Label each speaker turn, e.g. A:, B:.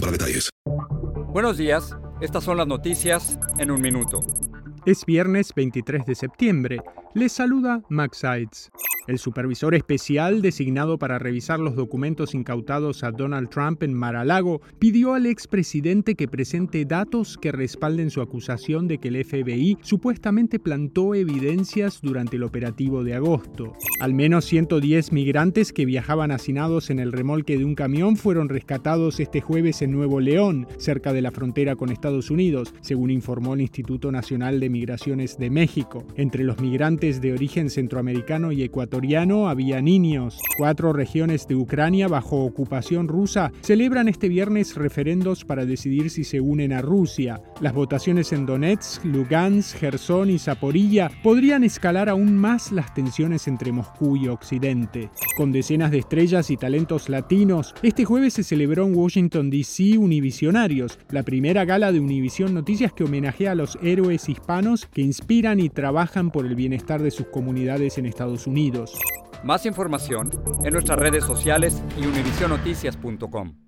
A: para detalles.
B: Buenos días, estas son las noticias en un minuto.
C: Es viernes 23 de septiembre. Les saluda Max Sides. El supervisor especial designado para revisar los documentos incautados a Donald Trump en Mar-a-Lago pidió al expresidente que presente datos que respalden su acusación de que el FBI supuestamente plantó evidencias durante el operativo de agosto. Al menos 110 migrantes que viajaban hacinados en el remolque de un camión fueron rescatados este jueves en Nuevo León, cerca de la frontera con Estados Unidos, según informó el Instituto Nacional de Migraciones de México. Entre los migrantes de origen centroamericano y ecuatoriano, había niños. Cuatro regiones de Ucrania bajo ocupación rusa celebran este viernes referendos para decidir si se unen a Rusia. Las votaciones en Donetsk, Lugansk, Gerson y Zaporilla podrían escalar aún más las tensiones entre Moscú y Occidente. Con decenas de estrellas y talentos latinos, este jueves se celebró en Washington, D.C. Univisionarios, la primera gala de Univision Noticias que homenajea a los héroes hispanos que inspiran y trabajan por el bienestar de sus comunidades en Estados Unidos.
B: Más información en nuestras redes sociales y univisionoticias.com.